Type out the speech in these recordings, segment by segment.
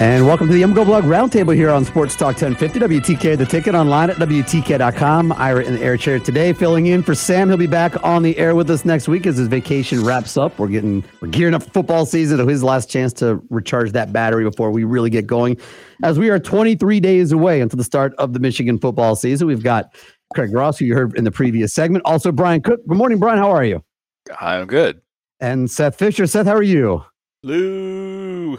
And welcome to the MGO Blog Roundtable here on Sports Talk 1050 WTK. The ticket online at WTK.com. Ira in the air chair today, filling in for Sam. He'll be back on the air with us next week as his vacation wraps up. We're getting we're gearing up for football season. So his last chance to recharge that battery before we really get going. As we are 23 days away until the start of the Michigan football season, we've got Craig Ross, who you heard in the previous segment. Also, Brian Cook. Good morning, Brian. How are you? I'm good. And Seth Fisher. Seth, how are you? Lou.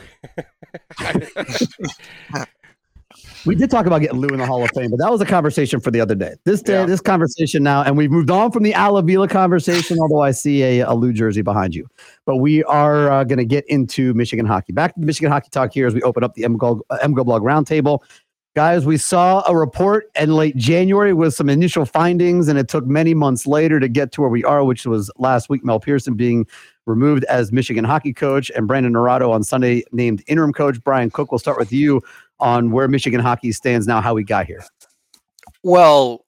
we did talk about getting Lou in the Hall of Fame, but that was a conversation for the other day. This day, Yeah. this conversation now, and we've moved on from the Alavila conversation, although I see a, a Lou jersey behind you. But we are uh, going to get into Michigan hockey. Back to the Michigan hockey talk here as we open up the MGO, uh, MGO blog roundtable. Guys, we saw a report in late January with some initial findings, and it took many months later to get to where we are, which was last week. Mel Pearson being removed as Michigan hockey coach, and Brandon Naurato on Sunday named interim coach. Brian Cook, we'll start with you on where Michigan hockey stands now, how we got here. Well,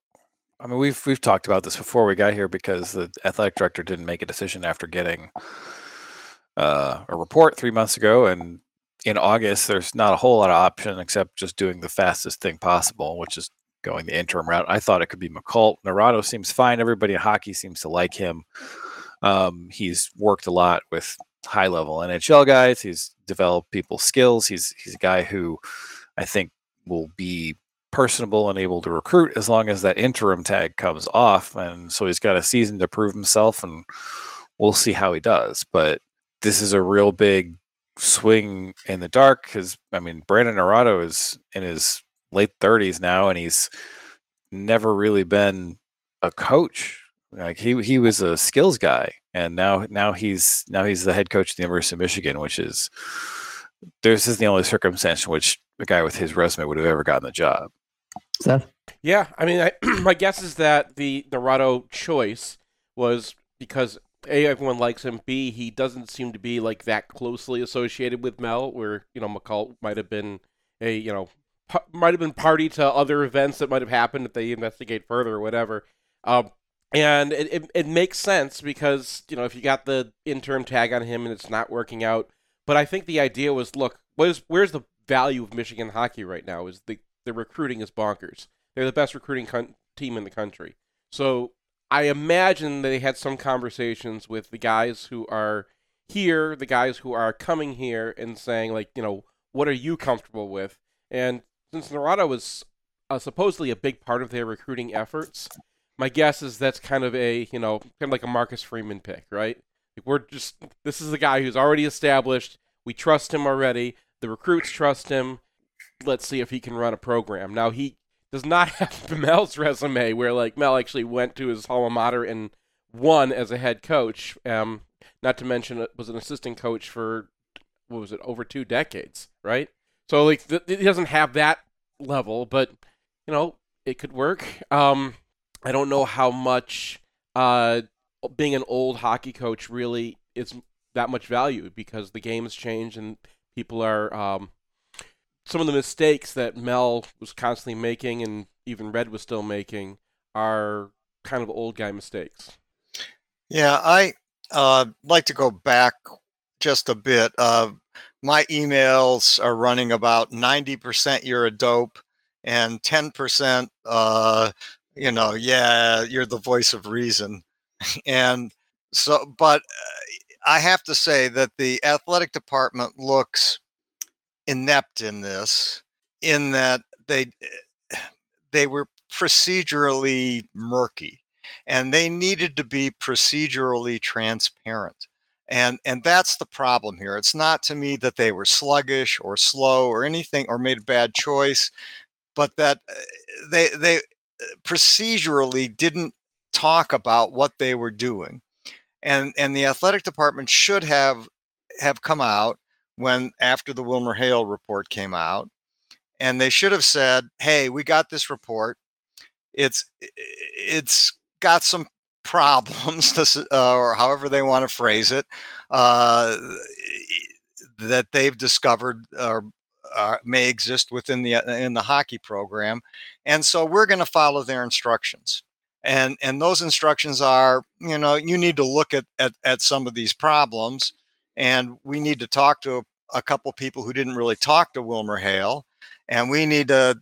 I mean, we've we've talked about this before we got here because the athletic director didn't make a decision after getting uh, a report three months ago, and in August, there's not a whole lot of option except just doing the fastest thing possible, which is going the interim route. I thought it could be Muckalt. Naurato seems fine. Everybody in hockey seems to like him. Um, he's worked a lot with high level NHL guys. He's developed people's skills. He's he's a guy who I think will be personable and able to recruit as long as that interim tag comes off. And so he's got a season to prove himself, and we'll see how he does. But this is a real big swing in the dark because I mean Brandon Naurato is in his late 30s now, and he's never really been a coach. Like he he was a skills guy, and now now he's now he's the head coach of the University of Michigan, which is this is the only circumstance in which a guy with his resume would have ever gotten the job. Seth? Yeah, I mean, I, my guess is that the Naurato choice was because a everyone likes him. B he doesn't seem to be like that closely associated with Mel, where you know Muckalt might have been a you know might have been party to other events that might have happened if they investigate further or whatever. Um, and it, it it makes sense because you know if you got the interim tag on him and it's not working out. But I think the idea was, look, what is where's the value of Michigan hockey right now? Is the the recruiting is bonkers. They're the best recruiting con- team in the country. So I imagine they had some conversations with the guys who are here, the guys who are coming here, and saying like, you know, what are you comfortable with? And since Naurato was uh, supposedly a big part of their recruiting efforts, my guess is that's kind of a you know kind of like a Marcus Freeman pick, right? Like we're just this is the guy who's already established. We trust him already. The recruits trust him. Let's see if he can run a program. Now he does not have Mel's resume where like Mel actually went to his alma mater and won as a head coach. Um, not to mention it was an assistant coach for what was it over two decades, right? So like th- he doesn't have that level, but you know it could work. Um, I don't know how much uh, being an old hockey coach really is that much value because the game has changed and people are um, some of the mistakes that Mel was constantly making and even Red was still making are kind of old guy mistakes. Yeah, I uh, like to go back just a bit. Uh, my emails are running about 90% you're a dope and 10%, uh, you know, yeah, you're the voice of reason. and so, but uh, I have to say that the athletic department looks inept in this. in that they they were procedurally murky and they needed to be procedurally transparent and and that's the problem here it's not to me that they were sluggish or slow or anything or made a bad choice but that uh, they they uh, procedurally didn't talk about what they were doing and and the athletic department should have have come out when after the Wilmer Hale report came out and they should have said hey we got this report. It's it's got some problems to, uh, or however they want to phrase it uh, that they've discovered or uh, may exist within the uh, in the hockey program and so we're going to follow their instructions. And and those instructions are you know you need to look at at, at some of these problems and we need to talk to a, a couple people who didn't really talk to wilmer hale and we need to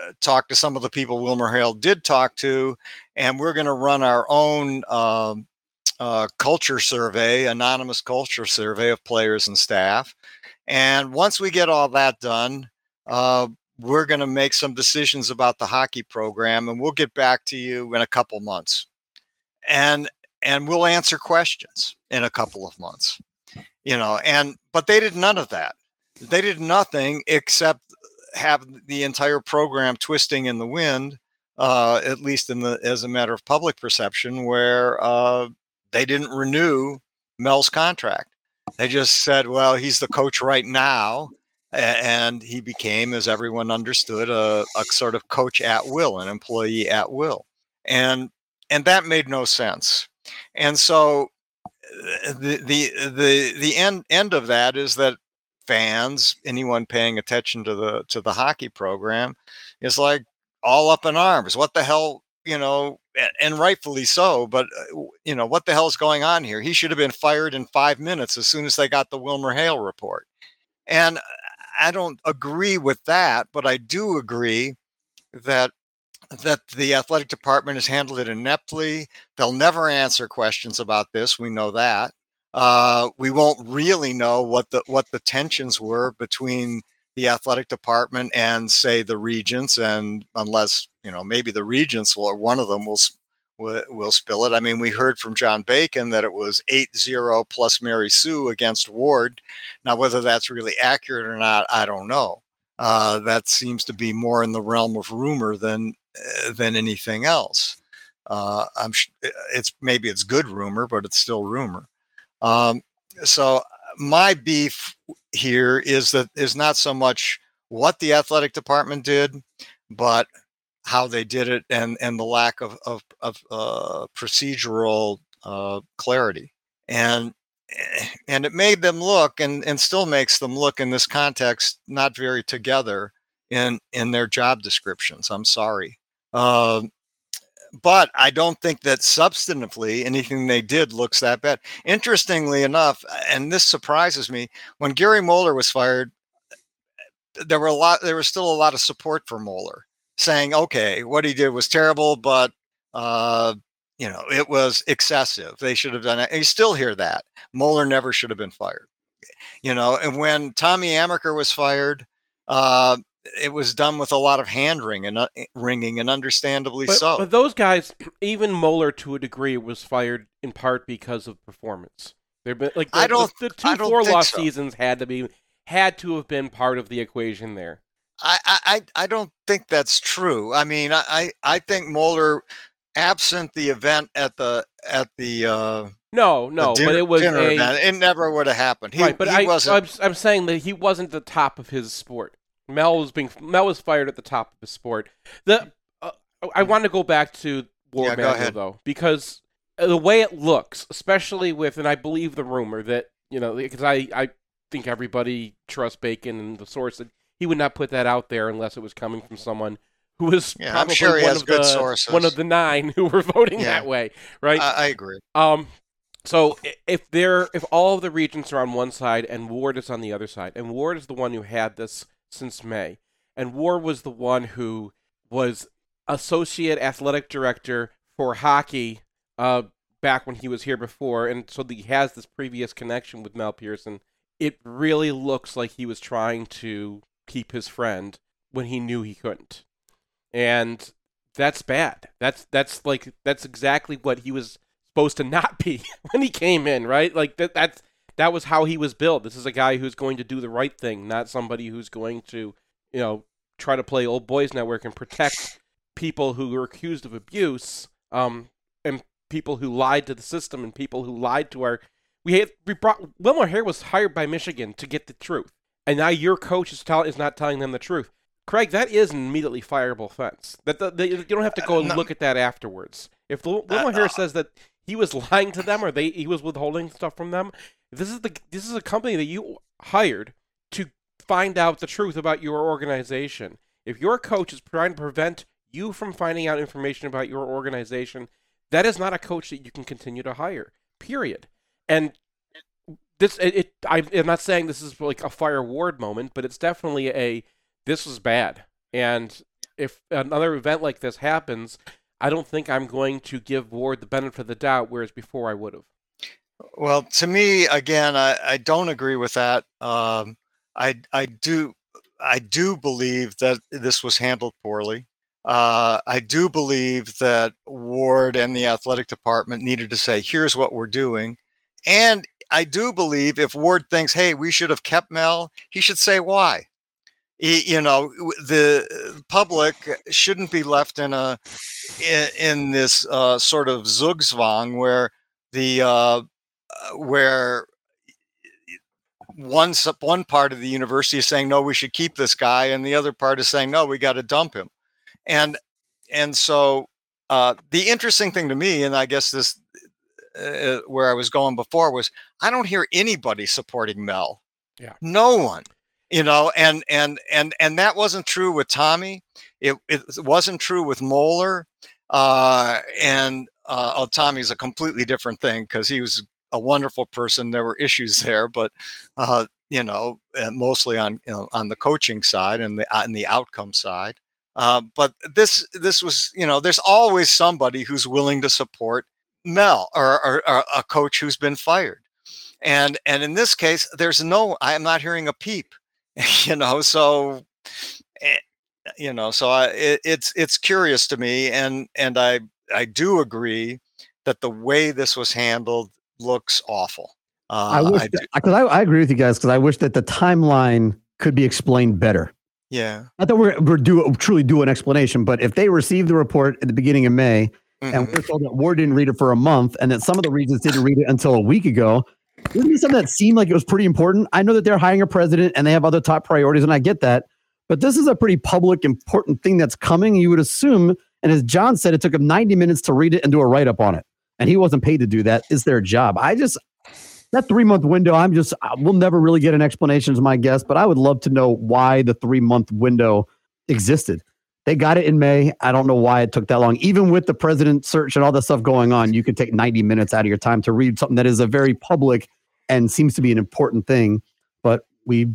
uh, talk to some of the people wilmer hale did talk to and we're going to run our own um, uh, culture survey anonymous culture survey of players and staff and once we get all that done uh, we're going to make some decisions about the hockey program and we'll get back to you in a couple months and and we'll answer questions in a couple of months you know and but they did none of that. They did nothing except have the entire program twisting in the wind uh, at least in the as a matter of public perception where uh, they didn't renew mel's contract. They just said well he's the coach right now and he became, as everyone understood, a, a sort of coach at will, an employee at will, and and that made no sense. And so the the the the end end of that is that fans, anyone paying attention to the to the hockey program, is like all up in arms. What the hell, you know? And rightfully so. But uh, you know what the hell is going on here? He should have been fired in five minutes as soon as they got the Wilmer Hale report. And I don't agree with that, but I do agree that that the athletic department has handled it ineptly. They'll never answer questions about this. We know that. Uh, we won't really know what the what the tensions were between the athletic department and say the regents, and unless you know maybe the regents will or one of them will will spill it. I mean, we heard from John Bacon that it was 8 0 plus Mary Sue against Ward. Now, whether that's really accurate or not, I don't know. Uh, that seems to be more in the realm of rumor than than anything else. Uh, I'm uh, it's maybe it's good rumor, but it's still rumor. Um, so my beef here is that is not so much what the athletic department did, but how they did it and and the lack of of, of uh, procedural uh, clarity and eh, and it made them look and and still makes them look in this context not very together in in their job descriptions i'm sorry uh, but i don't think that substantively anything they did looks that bad interestingly enough and this surprises me when gary moeller was fired there were a lot there was still a lot of support for moeller saying, okay, what he did was terrible, but uh, you know, it was excessive. They should have done it. And you still hear that. Moeller never should have been fired. You know, and when Tommy Amaker was fired, uh, it was done with a lot of hand wringing and uh, ringing, and understandably but, so. But those guys, even Moeller to a degree, was fired in part because of performance. They've been like the, I don't, the, the two four loss so. seasons had to be had to have been part of the equation there. I, I I don't think that's true. I mean, I I think Moeller, absent the event at the at the uh, no no, dinner, but it was a, event, it never would have happened. He, right, but he I wasn't. I'm, I'm saying that he wasn't the top of his sport. Mel was being Mel was fired at the top of his sport. The uh, I want to go back to War yeah, Manuel though because the way it looks, especially with and I believe the rumor that you know because I I think everybody trusts Bacon and the source that he would not put that out there unless it was coming from someone who was yeah, probably sure one, of the, sources. one of the nine who were voting yeah. that way, right? I, I, agree. Um, so if there, if all of the regents are on one side and Ward is on the other side, and Ward is the one who had this since May, and Ward was the one who was associate athletic director for hockey uh, back when he was here before, and so he has this previous connection with Mel Pearson. It really looks like he was trying to keep his friend when he knew he couldn't. And that's bad. That's that's like that's exactly what he was supposed to not be when he came in, right? Like that that's that was how he was built. This is a guy who's going to do the right thing, not somebody who's going to, you know, try to play old boys network and protect people who were accused of abuse, um, and people who lied to the system and people who lied to our. We had we brought Wilmer Hale was hired by Michigan to get the truth, and now your coach is tell, is not telling them the truth. Craig, that is an immediately fireable offense. That the, the, you don't have to uh, go and no. look at that afterwards. If uh, Wilmer Hale uh, says that he was lying to them or they he was withholding stuff from them, this is the this is a company that you hired to find out the truth about your organization. If your coach is trying to prevent you from finding out information about your organization, that is not a coach that you can continue to hire. Period. And this it, it I, I'm not saying this is like a fire ward moment, but it's definitely a this was bad. And if another event like this happens, I don't think I'm going to give Ward the benefit of the doubt, whereas before I would have. Well, to me, again, I, I don't agree with that. Um, I I do I do believe that this was handled poorly. Uh, I do believe that Ward and the athletic department needed to say, "Here's what we're doing," and I do believe if Ward thinks, "Hey, we should have kept Mel," he should say why. He, you know, the public shouldn't be left in a in, in this uh, sort of zugzwang where the uh, where one one part of the university is saying no we should keep this guy and the other part is saying no we got to dump him. And and so uh, the interesting thing to me and i guess this uh, where i was going before was i don't hear anybody supporting mel. Yeah. no one you know and and and and that wasn't true with tommy. It, it wasn't true with moeller uh, and uh, oh, Tommy's a completely different thing because he was a wonderful person. There were issues there, but uh, you know, mostly on you know, on the coaching side and the on the outcome side. Uh, but this this was you know, there's always somebody who's willing to support Mel or, or, or a coach who's been fired, and and in this case, there's no. I am not hearing a peep. You know, so. eh, You know, so I, it, it's it's curious to me, and and I I do agree that the way this was handled looks awful. Uh, I wish I because I, I agree with you guys because I wish that the timeline could be explained better. yeah. Not that we're we're do truly do an explanation, but if they received the report at the beginning of May and mhm. we're told that Ward didn't read it for a month, and that some of the regions didn't read it until a week ago, wouldn't be something that seemed like it was pretty important? I know that they're hiring a president and they have other top priorities, and I get that, but this is a pretty public, important thing that's coming. You would assume, and as John said, it took him 90 minutes to read it and do a write up on it, and he wasn't paid to do that. It's their job. I just that three month window, I'm just we'll never really get an explanation, is my guess, but I would love to know why the three month window existed. They got it in May. I don't know why it took that long. Even with the president search and all the stuff going on, you could take 90 minutes out of your time to read something that is a very public and seems to be an important thing. But we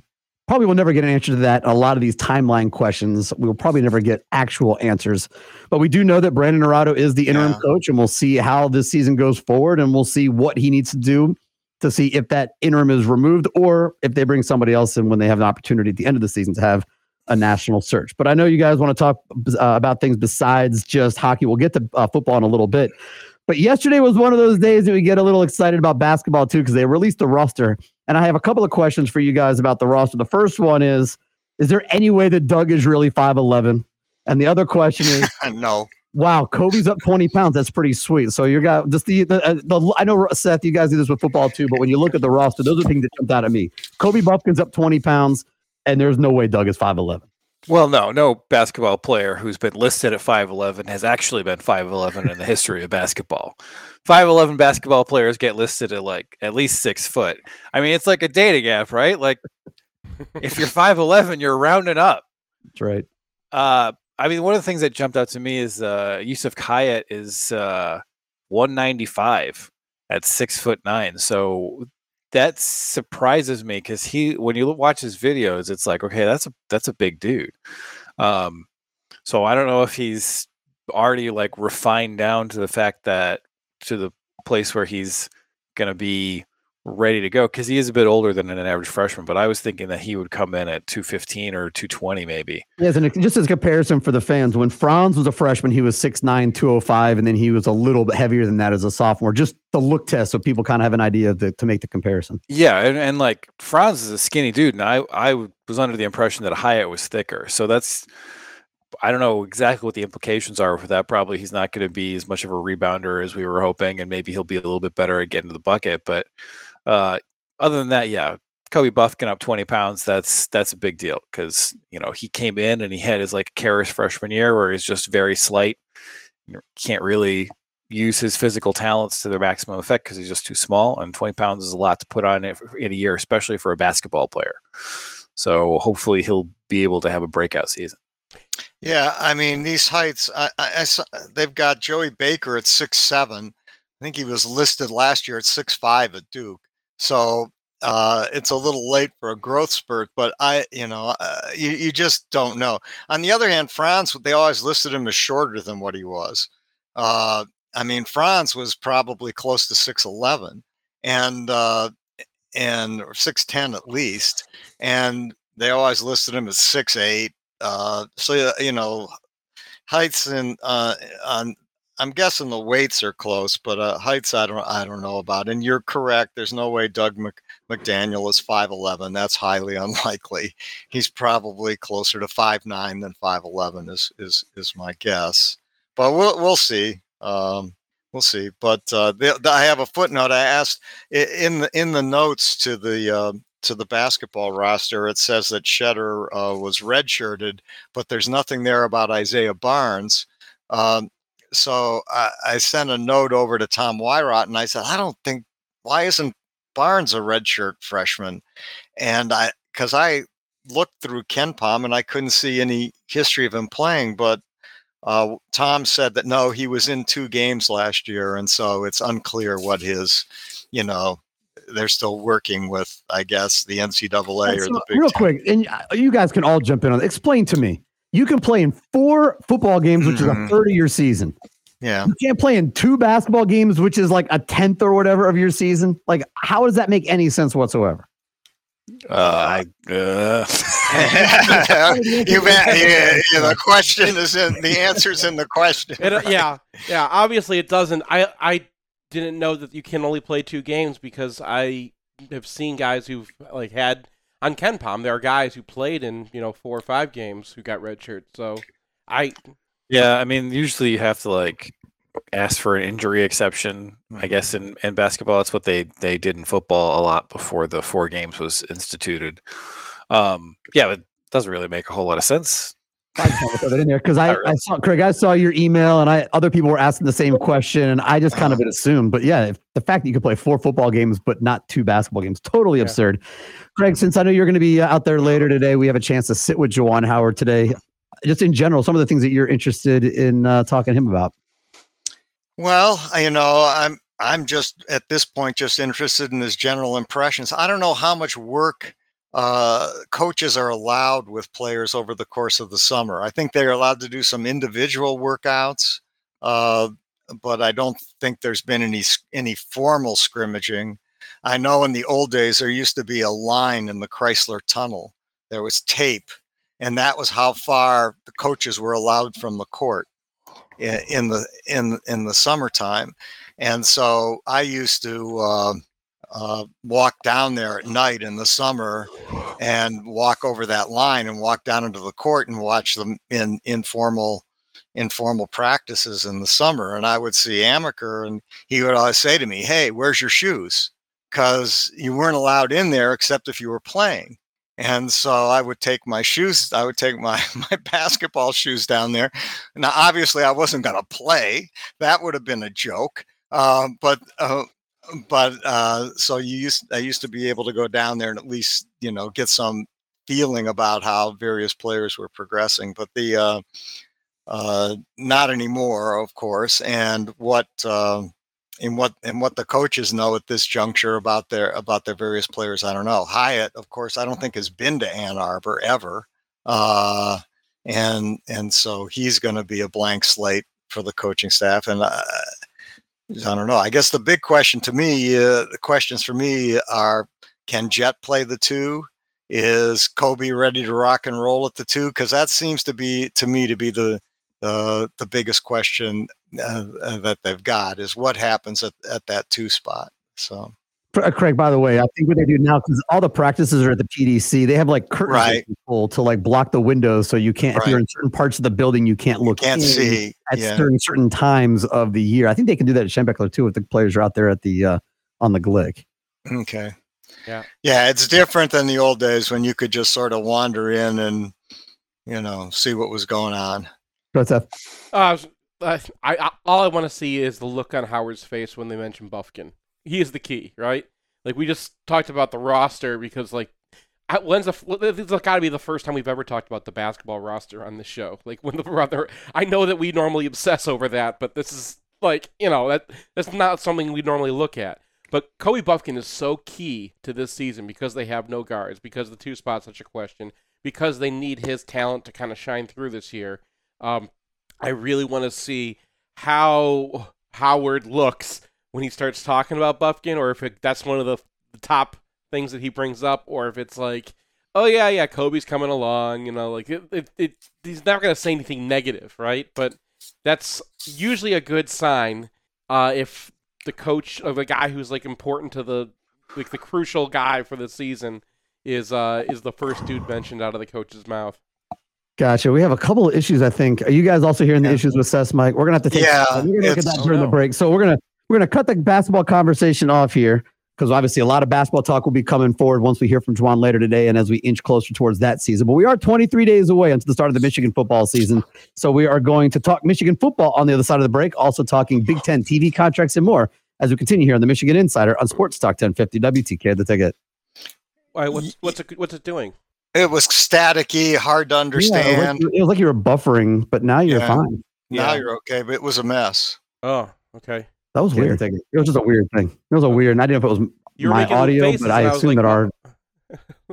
probably will never get an answer to that. A lot of these timeline questions, we will probably never get actual answers. But we do know that Brandon Naurato is the interim Yeah. coach, and we'll see how this season goes forward, and we'll see what he needs to do to see if that interim is removed or if they bring somebody else in when they have an opportunity at the end of the season to have a national search. But I know you guys want to talk uh, about things besides just hockey. We'll get to uh, football in a little bit. But yesterday was one of those days that we get a little excited about basketball too because they released the roster. And I have a couple of questions for you guys about the roster. The first one is Is there any way that Dug is really 5'11? And the other question is no. Wow, Kobe's up 20 pounds. That's pretty sweet. So you got just the, the, uh, the I know Seth, you guys do this with football too, but when you look at the roster, those are things that jumped out at me. Kobe Bufkin's up 20 pounds, and there's no way Dug is 5'11. Well, no, no basketball player who's been listed at 5'11 has actually been 5'11 in the history of basketball. 5'11 basketball players get listed at like at least six foot. I mean, it's like a dating app, right? Like if you're 5'11, you're rounding up. That's right. Uh, I mean, one of the things that jumped out to me is uh, Youssef Khayat is uh, 195 at six foot nine. So that surprises me because he, when you watch his videos, it's like, okay, that's a that's a big dude. Um, so I don't know if he's already like refined down to the fact that to the place where he's to be ready to go because he is a bit older than an average freshman. But I was thinking that he would come in at 215 or 220 maybe. Yes, and just as a comparison for the fans, when Franz was a freshman, he was 6'9", 205, and then he was a little bit heavier than that as a sophomore. Just the look test, so people kind of have an idea the, to make the comparison. Yeah, and, and like Franz is a skinny dude, and I I was under the impression that Khayat was thicker. So that's I don't know exactly what the implications are for that. Probably he's not going to be as much of a rebounder as we were hoping, and maybe he'll be a little bit better at getting to the bucket. But uh, other than that, yeah, Kobe Bufkin up 20 pounds, that's that's a big deal because you know he came in and he had his like Caris freshman year where he's just very slight, you know, can't really use his physical talents to their maximum effect because he's just too small. And 20 pounds is a lot to put on in a year, especially for a basketball player. So hopefully he'll be able to have a breakout season. Yeah, I mean these heights. I, I, I they've got Joey Baker at six seven. I think he was listed last year at six five at Duke. So uh, it's a little late for a growth spurt, but I, you know, uh, you, you just don't know. On the other hand, Franz, they always listed him as shorter than what he was. Uh, I mean, Franz was probably close to six eleven, and uh, and or six ten at least, and they always listed him as six eight uh, so you know, heights and uh, on. I'm guessing the weights are close, but uh, heights I don't I don't know about. And you're correct. There's no way Dug Mc, McDaniel is 5'11. That's highly unlikely. He's probably closer to 5'9 than 5'11 is is is my guess. But we'll we'll see. Um, we'll see. But uh, the, the, I have a footnote. I asked in the in the notes to the uh, to the basketball roster, it says that Tschetter uh, was redshirted, but there's nothing there about Isaiah Barnes. Um, so I, I, sent a note over to Tom Wywrot and I said, I don't think, why isn't Barnes a redshirt freshman? And I, because I looked through KenPom and I couldn't see any history of him playing, but uh, Tom said that no, he was in two games last year, and so it's unclear what his, you know, they're still working with, I guess, the NCAA or the Big real quick, and you guys can all jump in on. It. Explain to me. You can play in four football games, which mm-hmm. is a third of thirty-year season. Yeah, you can't play in two basketball games, which is like a tenth or whatever of your season. Like, how does that make any sense whatsoever? Uh, I, uh. you bet. Yeah, yeah, the question is in the answer's in the question. It, yeah, yeah. Obviously, it doesn't. I I didn't know that you can only play two games because I have seen guys who've like had on KenPom. There are guys who played in you know four or five games who got red shirts. So I yeah, I mean usually you have to like ask for an injury exception. I guess in, in basketball that's what they they did in football a lot before the four games was instituted. Um, yeah, it doesn't really make a whole lot of sense. I just throw that in there because I, I saw Craig. I saw your email, and I other people were asking the same question, and I just kind of assumed. But yeah, the fact that you could play four football games but not two basketball games, totally yeah. absurd. Craig, since I know you're going to be uh, out there later today, we have a chance to sit with Juwan Howard today. Just in general, some of the things that you're interested in uh, talking to him about. Well, you know, I'm I'm just at this point just interested in his general impressions. I don't know how much work uh, coaches are allowed with players over the course of the summer. I think they're allowed to do some individual workouts, uh, but I don't think there's been any any formal scrimmaging. I know in the old days there used to be a line in the Crisler Tunnel. There was tape, and that was how far the coaches were allowed from the court in, in the in in the summertime. And so I used to. Uh, uh, walk down there at night in the summer and walk over that line and walk down into the court and watch them in informal informal practices in the summer. And i would see amaker and he would always say to me hey where's your shoes? Because you weren't allowed in there except if you were playing. And so i would take my shoes i would take my my basketball shoes down there. Now obviously i wasn't going to play. That would have been a joke. Um, but uh, but uh, so you used I used to be able to go down there and at least you know get some feeling about how various players were progressing. But the uh, uh, not anymore, of course. And what uh, in what and what the coaches know at this juncture about their about their various players, I don't know. Khayat, of course, I don't think has been to Ann Arbor ever, uh, and and so he's going to be a blank slate for the coaching staff. And uh, I don't know. I guess the big question to me, uh, the questions for me are: Can Jett play the two? Is Kobe ready to rock and roll at the two? Because that seems to be to me to be the uh, the biggest question uh, that they've got is what happens at, at that two spot. So Craig, by the way, I think what they do now because all the practices are at the PDC, they have like curtains Right. they to like block the windows, so you can't. If you're in certain parts of the building, you can't look. can't in see. at Yeah. certain certain times of the year. I think they can do that at Schembechler too if the players are out there at the uh, on the Glick. Okay. Yeah. Yeah, it's different than the old days when you could just sort of wander in and you know see what was going on. What's up? Uh, I, I, all I want to see is the look on Howard's face when they mention Bufkin. He is the key, right? Like we just talked about the roster because, like, when's the this has got to be the first time we've ever talked about the basketball roster on this show. Like when the brother, I know that we normally obsess over that, but this is like you know that that's not something we normally look at. But Kobe Bufkin is so key to this season because they have no guards, because the two spots such a question, because they need his talent to kind of shine through this year. Um, I really want to see how Howard looks when he starts talking about Bufkin, or if it, that's one of the, the top things that he brings up, or if it's like, oh yeah, yeah, Kobe's coming along, you know, like it, it, it he's not going to say anything negative, right? But that's usually a good sign uh, if the coach of the guy who's like important to the like the crucial guy for the season is uh is the first dude mentioned out of the coach's mouth. Gotcha. We have a couple of issues. I think. Are you guys also hearing the issues with Seth, Mike? We're gonna have to take. Yeah, we're gonna look at it's- that oh, during the break. So we're gonna we're gonna cut the basketball conversation off here because obviously a lot of basketball talk will be coming forward once we hear from Juwan later today, and as we inch closer towards that season. But we are 23 days away until the start of the Michigan football season, so we are going to talk Michigan football on the other side of the break. Also talking Big Ten TV contracts and more as we continue here on the Michigan Insider on Sports Talk 1050 WTK. The ticket. Why, what's what's it what's it doing? It was staticky, hard to Yeah, understand. it, was like, it was like you were buffering, but now you're Yeah. fine. Now Yeah. you're okay, but it was a mess. Oh, okay. That was weird. the ticket. It was just a weird thing. It was a weird. and I didn't know if it was You were my audio, faces, but I and assume like, that our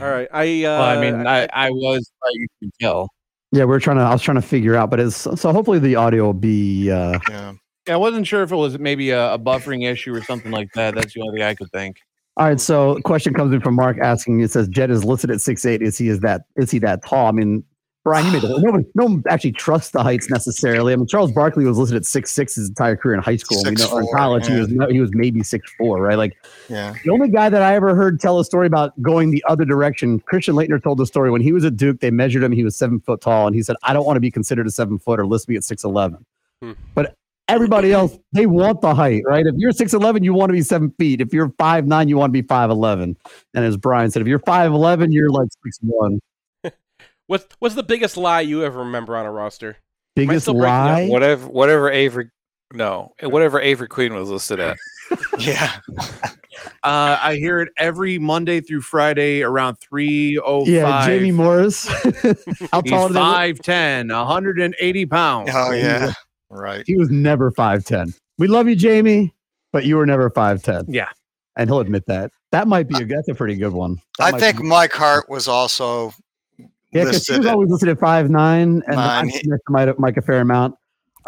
All right, I. Uh, Well, I mean, I, I was, uh, you can tell. yeah, we are trying to. I was trying to figure out, but it's so hopefully the audio will be. uh Yeah. Yeah, I wasn't sure if it was maybe a, a buffering issue or something like that. That's the only thing I could think. All right, so question comes in from Mark asking. It says Jett is listed at six eight. Is he is that is he that tall? I mean, Brian, you made the nobody no one actually trusts the heights necessarily. I mean, Charles Barkley was listed at six six his entire career in high school. we know, or in 6'4", college, he was he was maybe six four, right? Like Yeah. The only guy that I ever heard tell a story about going the other direction, Christian Laettner told the story when he was at Duke. They measured him; he was seven foot tall, and he said, "I don't want to be considered a seven footer. List me at six eleven. Hmm. But everybody else, they want the height, right? If you're six eleven, you want to be seven feet. If you're five nine, you want to be five eleven. And as Brian said, if you're five eleven, you're like six one. What's what's the biggest lie you ever remember on a roster? Biggest still breaking up? lie. Whatever, whatever Avery, no, whatever Avery Queen was listed at. Yeah. Uh, I hear it every Monday through Friday around three oh five. Yeah, Jamie Morris. How tall He's did they- 5'10", 180 pounds. Oh yeah. Right. He was never five ten. We love you, Jamie, but you were never five ten. Yeah. and he'll admit that. That might be a that's a pretty good one. That I think be- Mike Hart was also yeah, because he listed was always listed at five nine, and Nine. I'm next Mike, Mike a fair amount.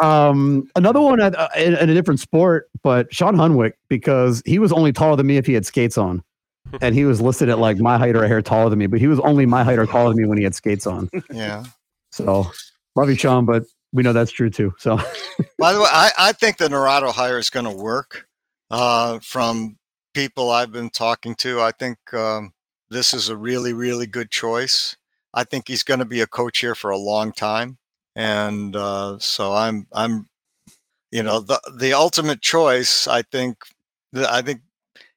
Um, another one at, uh, in, in a different sport, but Shawn Hunwick because he was only taller than me if he had skates on, and he was listed at like my height or a hair taller than me, but he was only my height or taller than me when he had skates on. yeah. So love you, Sean, but we know that's true too. So By the way, I, I think the Naurato hire is going to work. Uh, from people I've been talking to, I think um, this is a really, really good choice. I think he's going to be a coach here for a long time, and uh, so I'm, I'm, you know, the the ultimate choice. I think, I think,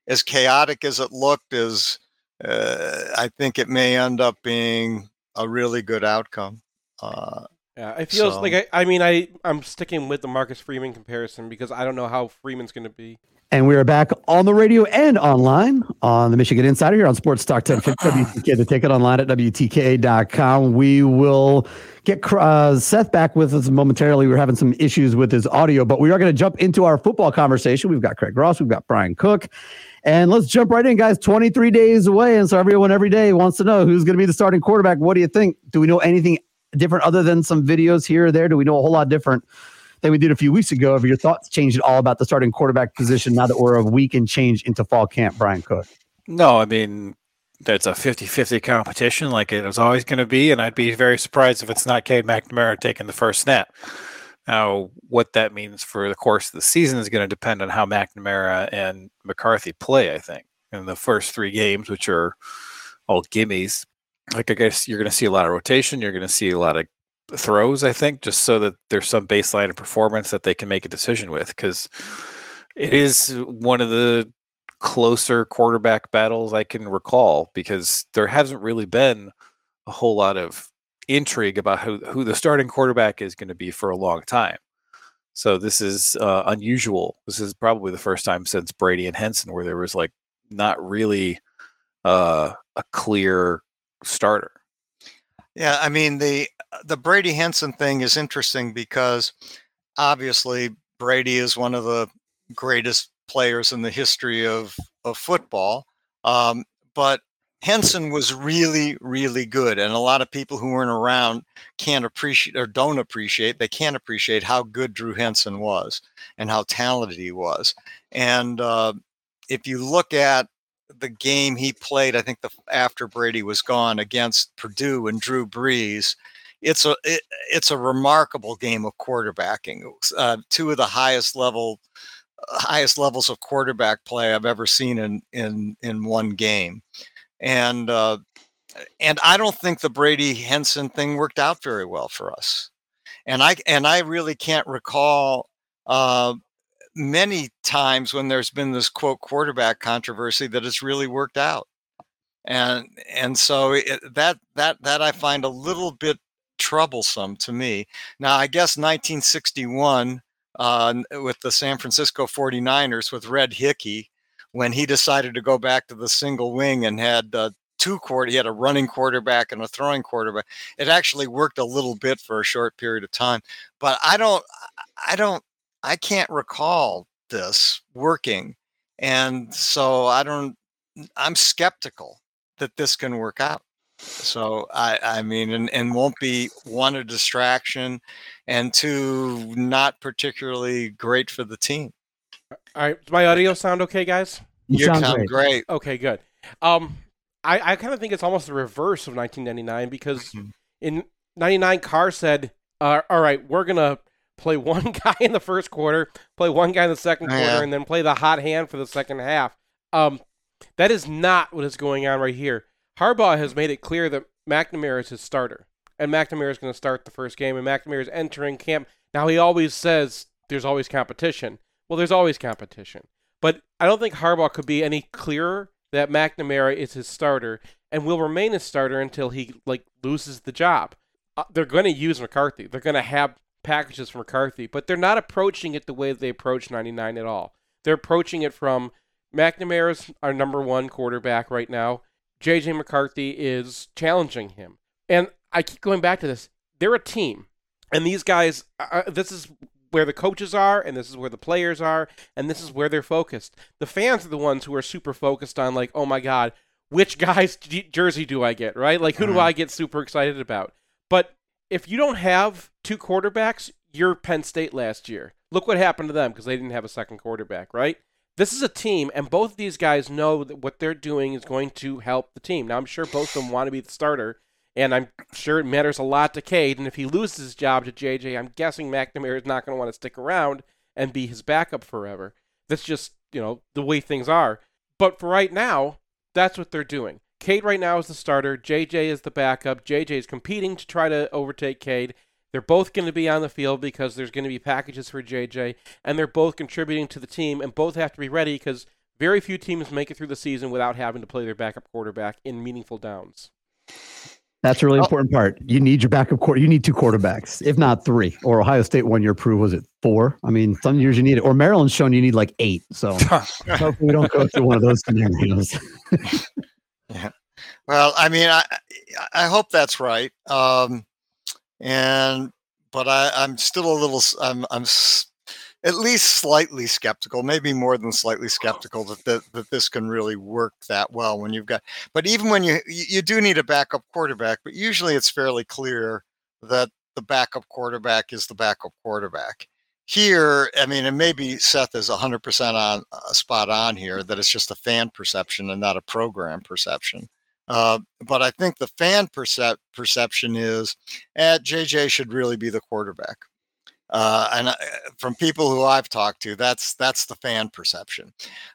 as chaotic as it looked, is uh, I think it may end up being a really good outcome. Uh, Yeah, it feels So- like I, I mean I I'm sticking with the Marcus Freeman comparison because I don't know how Freeman's going to be. And we are back on the radio and online on the Michigan Insider here on Sports Talk 1050 WTK. The ticket online at WTKA.com. We will get uh, Seth back with us momentarily. We're having some issues with his audio, but we are going to jump into our football conversation. We've got Craig Ross, we've got Brian Cook, and let's jump right in, guys. 23 days away. And so everyone every day wants to know who's going to be the starting quarterback. What do you think? Do we know anything different other than some videos here or there? Do we know a whole lot different? Than we did a few weeks ago. Have your thoughts changed at all about the starting quarterback position now that we're a week and change into fall camp, Brian Cook? No, I mean, that's a 50 50 competition like it was always going to be. And I'd be very surprised if it's not Cade McNamara taking the first snap. Now, what that means for the course of the season is going to depend on how McNamara and McCarthy play, I think, in the first three games, which are all gimmies. Like, I guess you're going to see a lot of rotation. You're going to see a lot of throws, I think, just so that there's some baseline of performance that they can make a decision with. Because it is one of the closer quarterback battles I can recall because there hasn't really been a whole lot of intrigue about who, who the starting quarterback is going to be for a long time. So this is uh, unusual. This is probably the first time since Brady and Henson where there was like not really uh, a clear starter. Yeah, I mean the the Brady Henson thing is interesting because obviously Brady is one of the greatest players in the history of of football. Um, but Henson was really, really good, and a lot of people who weren't around can't appreciate or don't appreciate. They can't appreciate how good Drew Henson was and how talented he was. And uh, if you look at the game he played, I think the after Brady was gone against Purdue and Drew Brees, it's a it, it's a remarkable game of quarterbacking. Uh, two of the highest level highest levels of quarterback play I've ever seen in in in one game, and uh, and I don't think the Brady Henson thing worked out very well for us, and I and I really can't recall uh, many times when there's been this quote quarterback controversy that it's really worked out, and and so it, that that that I find a little bit troublesome to me. Now I guess 1961 uh, with the San Francisco 49ers with Red Hickey when he decided to go back to the single wing and had uh, two quarter. He had a running quarterback and a throwing quarterback. It actually worked a little bit for a short period of time, but I don't, I don't, I can't recall this working, and so I don't. I'm skeptical that this can work out. So I, I mean, and, and won't be one a distraction, and two not particularly great for the team. All right, does my audio sound okay, guys? You, You sound, sound great. great. Okay, good. Um, I, I kind of think it's almost the reverse of 1999 because Mhm. in 99, Carr said, uh, all right, we're going to play one guy in the first quarter, play one guy in the second quarter, yeah. and then play the hot hand for the second half. Um, that is not what is going on right here. Harbaugh has made it clear that McNamara is his starter, and McNamara is going to start the first game, and McNamara is entering camp. Now, he always says there's always competition. Well, there's always competition. But I don't think Harbaugh could be any clearer that McNamara is his starter and will remain his starter until he like loses the job. Uh, they're going to use McCarthy. They're going to have packages from McCarthy, but they're not approaching it the way they approach 99 at all. They're approaching it from McNamara's our number one quarterback right now. JJ McCarthy is challenging him. And I keep going back to this. They're a team. And these guys, uh, this is where the coaches are, and this is where the players are, and this is where they're focused. The fans are the ones who are super focused on, like, oh my God, which guy's jersey do I get, right? Like, who do Mhm. I get super excited about? But if you don't have two quarterbacks, you're Penn State last year. Look what happened to them because they didn't have a second quarterback, right? This is a team, and both of these guys know that what they're doing is going to help the team. Now, I'm sure both of them want to be the starter, and I'm sure it matters a lot to Cade. And if he loses his job to JJ, I'm guessing McNamara is not going to want to stick around and be his backup forever. That's just, you know, the way things are. But for right now, that's what they're doing. Cade right now is the starter. JJ is the backup. JJ is competing to try to overtake Cade. They're both going to be on the field because there's going to be packages for JJ, and they're both contributing to the team, and both have to be ready because very few teams make it through the season without having to play their backup quarterback in meaningful downs. That's a really Oh. important part. You need your backup quarter. You need two quarterbacks, if not three. Or Ohio State one year proved was it four? I mean, some years you need it. Or Maryland's shown you need like eight. So hopefully we don't go through one of those scenarios. Well, I mean, I I hope that's right. Um, and but I I'm still a little I'm I'm s- at least slightly skeptical, maybe more than slightly skeptical that that, that this can really work that well when you've got. But even when you you do need a backup quarterback, but usually it's fairly clear that the backup quarterback is the backup quarterback. Here, I mean, and maybe Seth is 100% on uh, spot on here that it's just a fan perception and not a program perception. Uh, but I think the fan percep- perception is, eh, JJ should really be the quarterback. Uh, and uh, from people who I've talked to, that's that's the fan perception.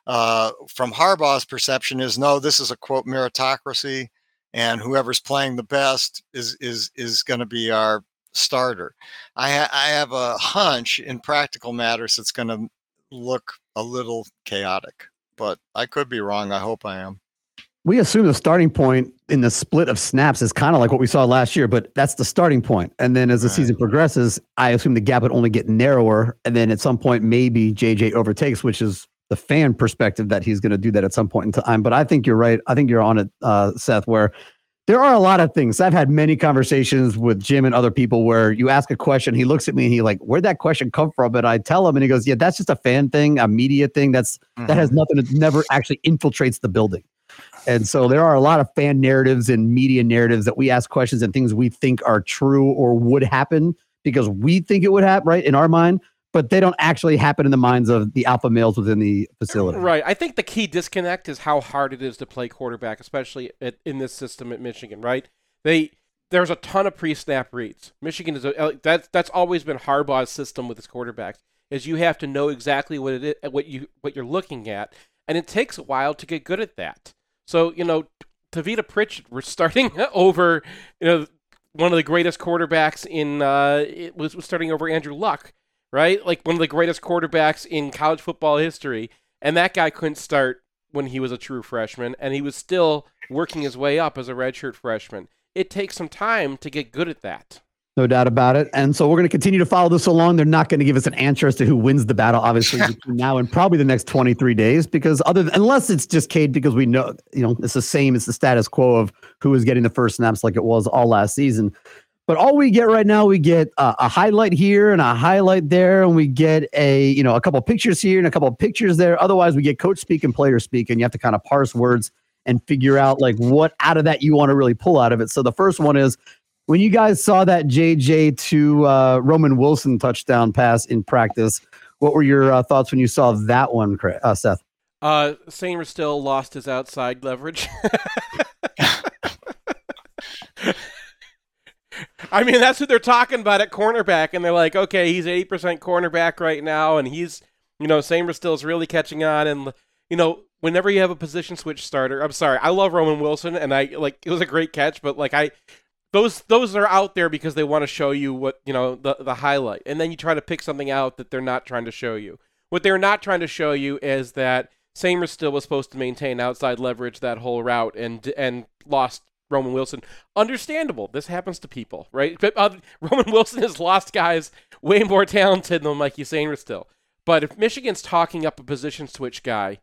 Uh, from Harbaugh's perception is no, this is a quote meritocracy, and whoever's playing the best is is is going to be our starter. I I have a hunch in practical matters it's going to look a little chaotic, but I could be wrong. I hope I am we assume the starting point in the split of snaps is kind of like what we saw last year, but that's the starting point. And then as the right. season progresses, I assume the gap would only get narrower. And then at some point, maybe JJ overtakes, which is the fan perspective that he's going to do that at some point in time. But I think you're right. I think you're on it, uh, Seth, where there are a lot of things. I've had many conversations with Jim and other people where you ask a question, he looks at me and he like, where'd that question come from? And I tell him and he goes, yeah, that's just a fan thing, a media thing. That's, mm-hmm. that has mm-hmm. nothing, it never actually infiltrates the building. And so there are a lot of fan narratives and media narratives that we ask questions and things we think are true or would happen because we think it would happen, right, in our mind, but they don't actually happen in the minds of the alpha males within the facility. Right. I think the key disconnect is how hard it is to play quarterback, especially at, in this system at Michigan, right? They there's a ton of pre-snap reads. Michigan is a, that's that's always been Harbaugh's system with his quarterbacks. Is you have to know exactly what it is, what you what you're looking at, and it takes a while to get good at that. So, you know, Tavita Pritchard we're starting over, you know, one of the greatest quarterbacks in, uh, it was, was starting over Andrew Luck, right? Like one of the greatest quarterbacks in college football history. And that guy couldn't start when he was a true freshman, and he was still working his way up as a redshirt freshman. It takes some time to get good at that. No doubt about it. And so we're going to continue to follow this along. They're not going to give us an answer as to who wins the battle, obviously, between now and probably the next 23 days, because other than, unless it's just Cade, because we know, you know, it's the same, it's the status quo of who is getting the first snaps like it was all last season. But all we get right now, we get uh, a highlight here and a highlight there, and we get a, you know, a couple pictures here and a couple pictures there. Otherwise, we get coach speak and player speak, and you have to kind of parse words and figure out like what out of that you want to really pull out of it. So the first one is when you guys saw that JJ to uh, Roman Wilson touchdown pass in practice, what were your uh, thoughts when you saw that one, uh, Seth? Uh, still lost his outside leverage. I mean, that's what they're talking about at cornerback, and they're like, okay, he's eighty percent cornerback right now, and he's, you know, Sainristil is really catching on, and you know, whenever you have a position switch starter, I'm sorry, I love Roman Wilson, and I like it was a great catch, but like I those those are out there because they want to show you what you know the the highlight, and then you try to pick something out that they're not trying to show you. What they're not trying to show you is that Sainristil was supposed to maintain outside leverage that whole route and and lost Roman Wilson. Understandable. This happens to people, right? But, uh, Roman Wilson has lost guys way more talented than Mikey still. But if Michigan's talking up a position switch guy,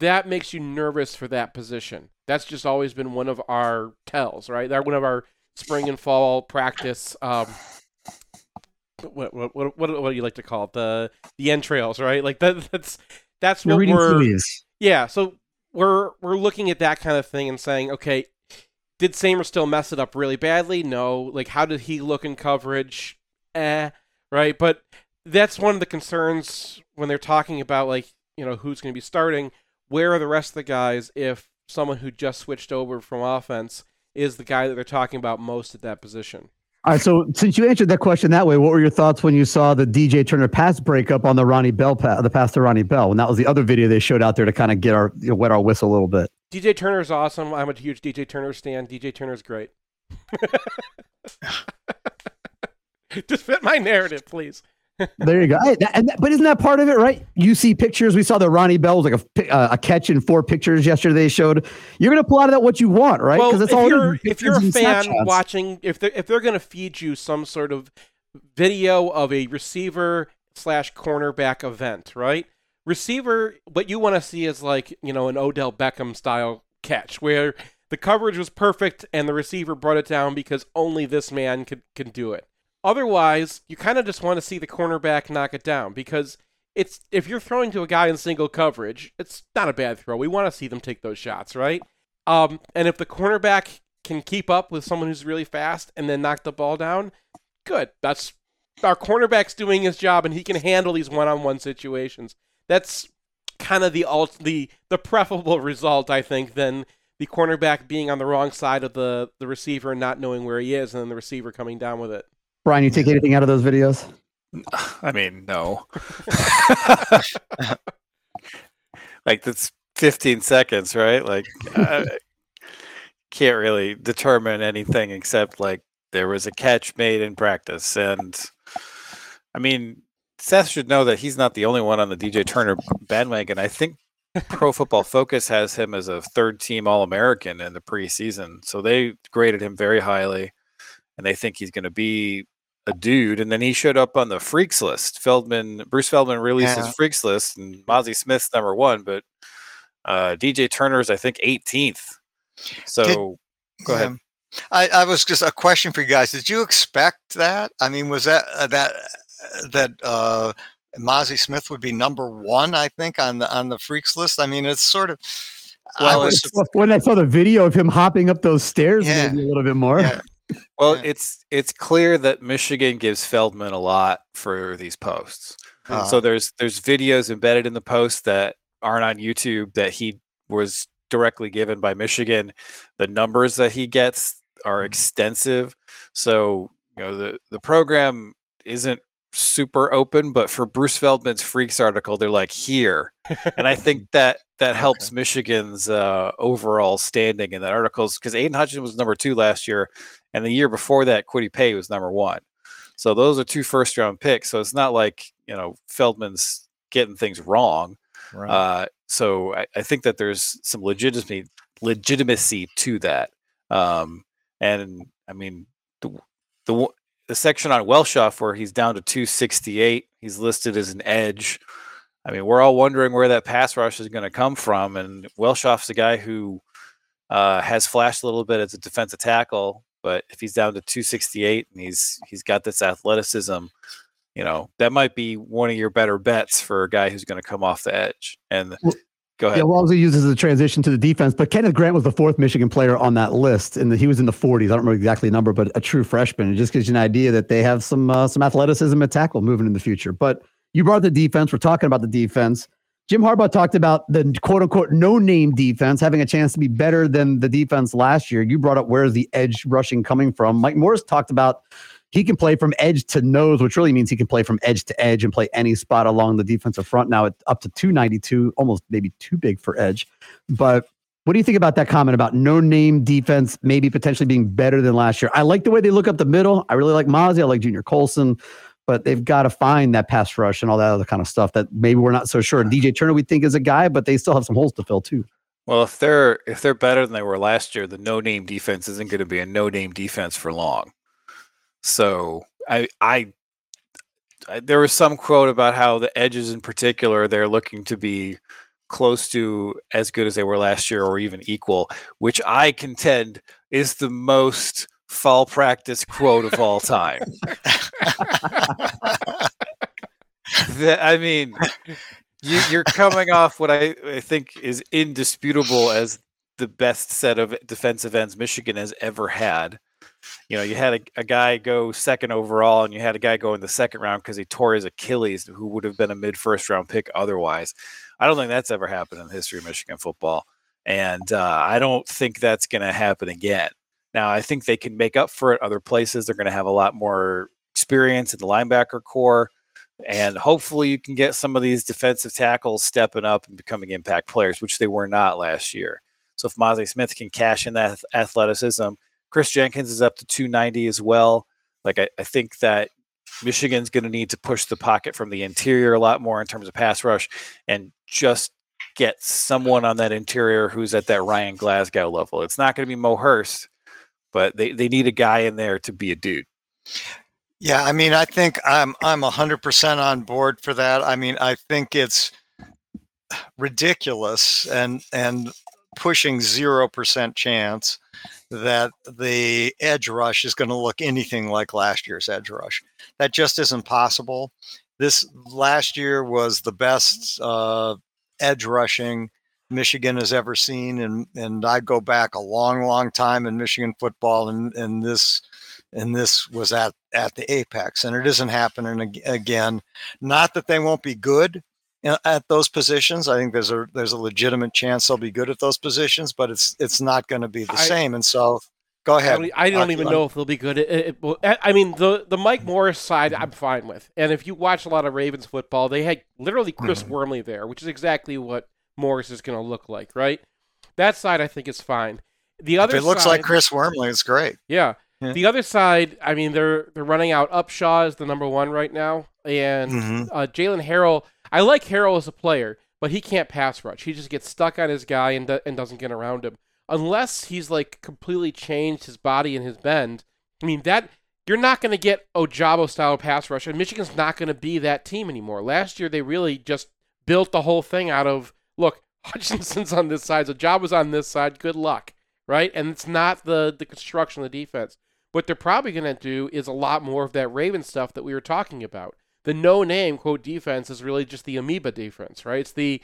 that makes you nervous for that position. That's just always been one of our tells, right? That one of our spring and fall practice. Um, what, what what what what do you like to call it? The the entrails, right? Like that that's that's You're what we're yeah. So we're we're looking at that kind of thing and saying, okay, did Sainristil mess it up really badly? No. Like how did he look in coverage? Eh, right? But that's one of the concerns when they're talking about like you know who's going to be starting. Where are the rest of the guys if someone who just switched over from offense is the guy that they're talking about most at that position. All right. So since you answered that question that way, what were your thoughts when you saw the DJ Turner pass breakup on the Ronnie Bell pass, the pass to Ronnie Bell? And that was the other video they showed out there to kind of get our you know, wet our whistle a little bit. DJ Turner is awesome. I'm a huge DJ Turner stan. DJ Turner is great. Just fit my narrative, please there you go. Hey, that, that, but isn't that part of it, right? You see pictures. We saw the Ronnie Bell was like a, uh, a catch in four pictures yesterday. They showed you're going to pull out of that what you want, right? Because well, if you're if you're a fan watching, if they're if they're going to feed you some sort of video of a receiver slash cornerback event, right? Receiver, what you want to see is like you know an Odell Beckham style catch where the coverage was perfect and the receiver brought it down because only this man can can do it. Otherwise, you kind of just want to see the cornerback knock it down because it's if you're throwing to a guy in single coverage, it's not a bad throw. We want to see them take those shots, right? Um, and if the cornerback can keep up with someone who's really fast and then knock the ball down, good. That's our cornerback's doing his job and he can handle these one-on-one situations. That's kind of the alt the the preferable result, I think, than the cornerback being on the wrong side of the the receiver and not knowing where he is, and then the receiver coming down with it. Brian, you take anything out of those videos? I mean, no. like that's 15 seconds, right? Like, I can't really determine anything except like there was a catch made in practice, and I mean, Seth should know that he's not the only one on the DJ Turner bandwagon. I think Pro Football Focus has him as a third team All American in the preseason. So they graded him very highly and they think he's going to be a dude. And then he showed up on the freaks list. Feldman, Bruce Feldman released Yeah. his freaks list and Mazi Smith's number one, but uh, DJ Turner's, I think, 18th. So go ahead. I, I was just a question for you guys. Did you expect that? I mean, was that uh, that that uh, Mazi Smith would be number one? I think on the on the freaks list. I mean, it's sort of. I was when I saw the video of him hopping up those stairs, Yeah. maybe a little bit more. Yeah. Well, Yeah. it's it's clear that Michigan gives Feldman a lot for these posts. uh, so there's there's videos embedded in the post that aren't on YouTube that he was directly given by Michigan. The numbers that he gets are extensive. So you know the the program isn't super open, but for Bruce Feldman's Freaks article, they're like here, and I think that that helps Michigan's uh, overall standing in that articles because Aidan Hutchinson was number two last year, and the year before that, Kwity Paye was number one. So those are two first round picks. So it's not like you know Feldman's getting things wrong. Uh, so I, I think that there's some legitimacy legitimacy to that. Um, and I mean the the the section on Welschof where he's down to 268, he's listed as an edge. I mean, we're all wondering where that pass rush is going to come from, and Welschof's a guy who uh, has flashed a little bit as a defensive tackle, but if he's down to 268 and he's he's got this athleticism, you know, that might be one of your better bets for a guy who's going to come off the edge. And go ahead. Yeah, Walmsley uses the transition to the defense, but Kenneth Grant was the fourth Michigan player on that list, and he was in the 40s. I don't remember exactly the number, but a true freshman. It just gives you an idea that they have some uh, some athleticism at tackle moving in the future. But you brought the defense. We're talking about the defense. Jim Harbaugh talked about the quote unquote no name defense having a chance to be better than the defense last year. You brought up where's the edge rushing coming from. Mike Morris talked about he can play from edge to nose, which really means he can play from edge to edge and play any spot along the defensive front. Now it's up to 292, almost maybe too big for edge. But what do you think about that comment about no name defense maybe potentially being better than last year? I like the way they look up the middle. I really like Mazi. I like Junior Colson, but they've got to find that pass rush and all that other kind of stuff that maybe we're not so sure. DJ Turner, we think is a guy, but they still have some holes to fill too. Well, if they're if they're better than they were last year, the no name defense isn't going to be a no name defense for long. So I, I I there was some quote about how the edges in particular they're looking to be close to as good as they were last year or even equal, which I contend is the most fall practice quote of all time. That- I mean, you, you're coming off what I, I think is indisputable as the best set of defensive ends Michigan has ever had. You know, you had a, a guy go second overall, and you had a guy go in the second round because he tore his Achilles, who would have been a mid first round pick otherwise. I don't think that's ever happened in the history of Michigan football. And uh, I don't think that's going to happen again. Now, I think they can make up for it other places. They're going to have a lot more experience in the linebacker core. And hopefully, you can get some of these defensive tackles stepping up and becoming impact players, which they were not last year. So, if Mazi Smith can cash in that athleticism, Chris Jenkins is up to 290 as well. Like, I, I think that Michigan's going to need to push the pocket from the interior a lot more in terms of pass rush and just get someone on that interior who's at that Ryan Glasgow level. It's not going to be Mo Hurst, but they, they need a guy in there to be a dude. Yeah, I mean, I think I'm I'm hundred percent on board for that. I mean, I think it's ridiculous and and pushing zero percent chance that the edge rush is going to look anything like last year's edge rush. That just isn't possible. This last year was the best uh, edge rushing Michigan has ever seen, and and I go back a long, long time in Michigan football, and and this and this was at at the apex, and it isn't happening ag- again. Not that they won't be good at those positions. I think there's a there's a legitimate chance they'll be good at those positions, but it's it's not going to be the I- same. And so, go I ahead. don't, e, I don't even know if they'll be good. It, it, I I mean, the the Mike Morris side, I'm fine with. And if you watch a lot of Ravens football, they had literally Chris Mhm. Wormley there, which is exactly what Morris is going to look like, right? That side, I think, is fine. The If other it looks side, like Chris Wormley, it's great. yeah. Yeah. The other side, I mean, they're they're running out. Upshaw is the number one right now, and Mhm. uh, Jaylen Harrell. I like Harrell as a player, but he can't pass rush. He just gets stuck on his guy and do- and doesn't get around him unless he's like completely changed his body and his bend. I mean that you're not going to get Ojabo style pass rush, and Michigan's not going to be that team anymore. Last year they really just built the whole thing out of look. Hutchinson's on this side, so Jabo's on this side. Good luck, right? And it's not the the construction of the defense. What they're probably going to do is a lot more of that Raven stuff that we were talking about. The no name quote defense is really just the amoeba defense, right? It's the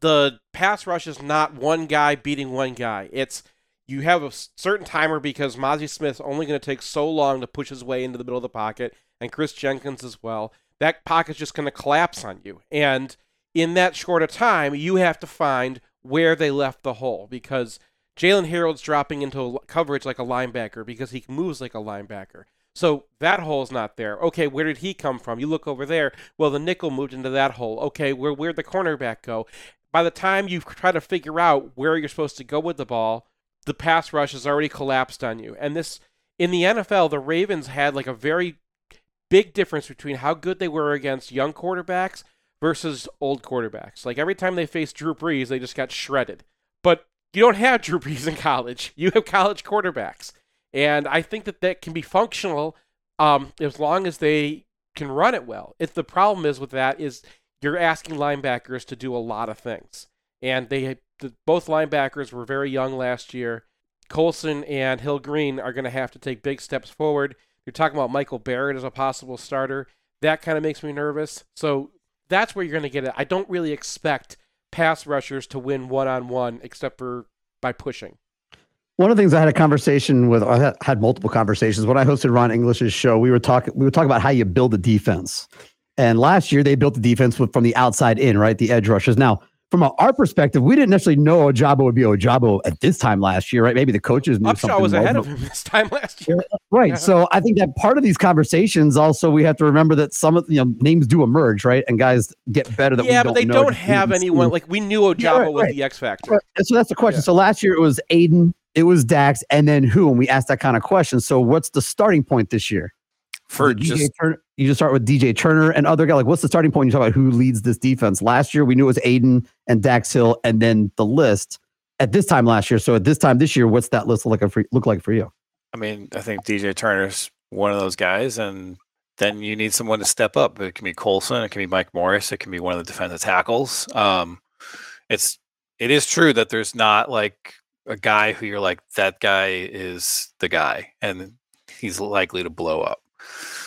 the pass rush is not one guy beating one guy. It's you have a certain timer because Mazi Smith's only going to take so long to push his way into the middle of the pocket, and Chris Jenkins as well. That pocket's just going to collapse on you, and in that short a time, you have to find where they left the hole because Jaylen Harrell's dropping into coverage like a linebacker because he moves like a linebacker. So that hole's not there. Okay, where did he come from? You look over there. Well, the nickel moved into that hole. Okay, where where'd the cornerback go? By the time you try to figure out where you're supposed to go with the ball, the pass rush has already collapsed on you. And this in the NFL, the Ravens had like a very big difference between how good they were against young quarterbacks versus old quarterbacks. Like every time they faced Drew Brees, they just got shredded. But you don't have Drew Brees in college. You have college quarterbacks. And I think that that can be functional um, as long as they can run it well. If the problem is with that is you're asking linebackers to do a lot of things. And they the, both linebackers were very young last year. Colson and Hill Green are going to have to take big steps forward. You're talking about Michael Barrett as a possible starter. That kind of makes me nervous. So that's where you're going to get it. I don't really expect pass rushers to win one on one except for by pushing. One of the things I had a conversation with, I had- multiple conversations when I hosted Ron English's show. We were talking, we were talking about how you build a defense. And last year they built the defense with, from the outside in, right? The edge rushers. Now, from our- perspective, we didn't necessarily know Ojabo would be Ojabo at this time last year, right? Maybe the coaches knew something. Upshaw was ahead of him this time last year. Right. Yeah. So I think that part of these conversations also we have to remember that some of you know names do emerge, right? And guys get better that we yeah, but they don't have anyone like we knew Ojabo Yeah, right, was right. the X factor. Right. So that's the question. Yeah. So last year it was Aidan, it was Dax, and then who? And we asked that kind of question. So what's the starting point this year? For DJ just Turner, you just start with DJ Turner and other guy. Like, what's the starting point? You talk about who leads this defense. Last year we knew it was Aidan and Dax Hill, and then the list at this time last year. So at this time this year, what's that list look like for, look like for you? I mean, I think DJ Turner's one of those guys, and then you need someone to step up. It can be Colson, it can be Mike Morris, it can be one of the defensive tackles. Um, it's it is true that there's not like a guy who you're like that guy is the guy, and he's likely to blow up.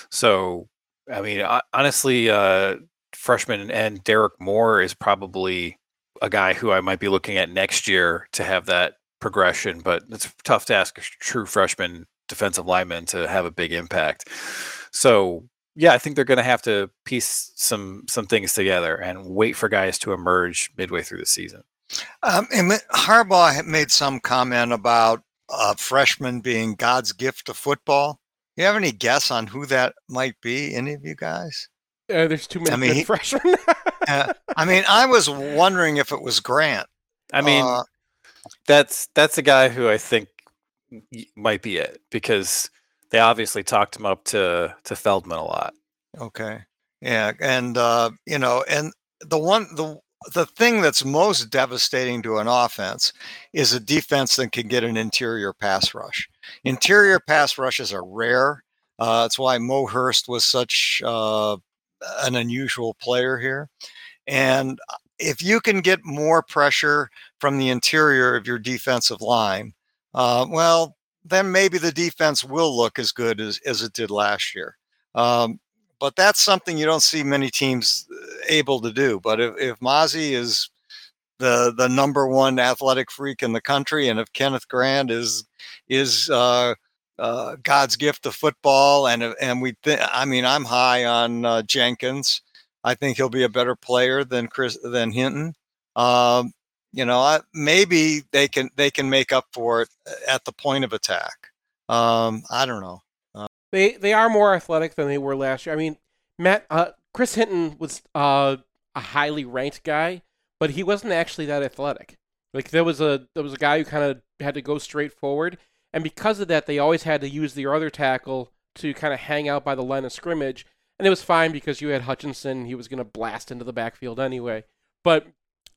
So, I mean, honestly, uh, freshman and Derrick Moore is probably a guy who I might be looking at next year to have that progression, but it's tough to ask a true freshman defensive lineman to have a big impact. So yeah, I think they're going to have to piece some some things together and wait for guys to emerge midway through the season. Um, and Harbaugh had made some comment about uh, freshmen being God's gift to football. You have any guess on who that might be? Any of you guys? Uh, there's too many I mean, good freshmen. Uh, I mean, I was wondering if it was Grant. I mean, Uh, that's that's a guy who I think might be it because they obviously talked him up to to Feldman a lot. Okay. Yeah, and uh, you know, and the one the the thing that's most devastating to an offense is a defense that can get an interior pass rush. Interior pass rushes are rare. Uh, that's why Mo Hurst was such uh, an unusual player here. And uh, if you can get more pressure from the interior of your defensive line, uh, well, then maybe the defense will look as good as, as it did last year. Um, but that's something you don't see many teams uh, able to do. But if, if Mazi is the the number one athletic freak in the country, and if Kenneth Grant is is uh, uh, God's gift to football, and and we think. I mean, I'm high on uh, Jenkins. I think he'll be a better player than Chris than Hinton. Um, you know, I, maybe they can they can make up for it at the point of attack. Um, I don't know. They they are more athletic than they were last year. I mean, Matt uh, Chris Hinton was uh, a highly ranked guy, but he wasn't actually that athletic. Like there was a there was a guy who kind of had to go straight forward, and because of that, they always had to use the other tackle to kind of hang out by the line of scrimmage, and it was fine because you had Hutchinson. He was going to blast into the backfield anyway. But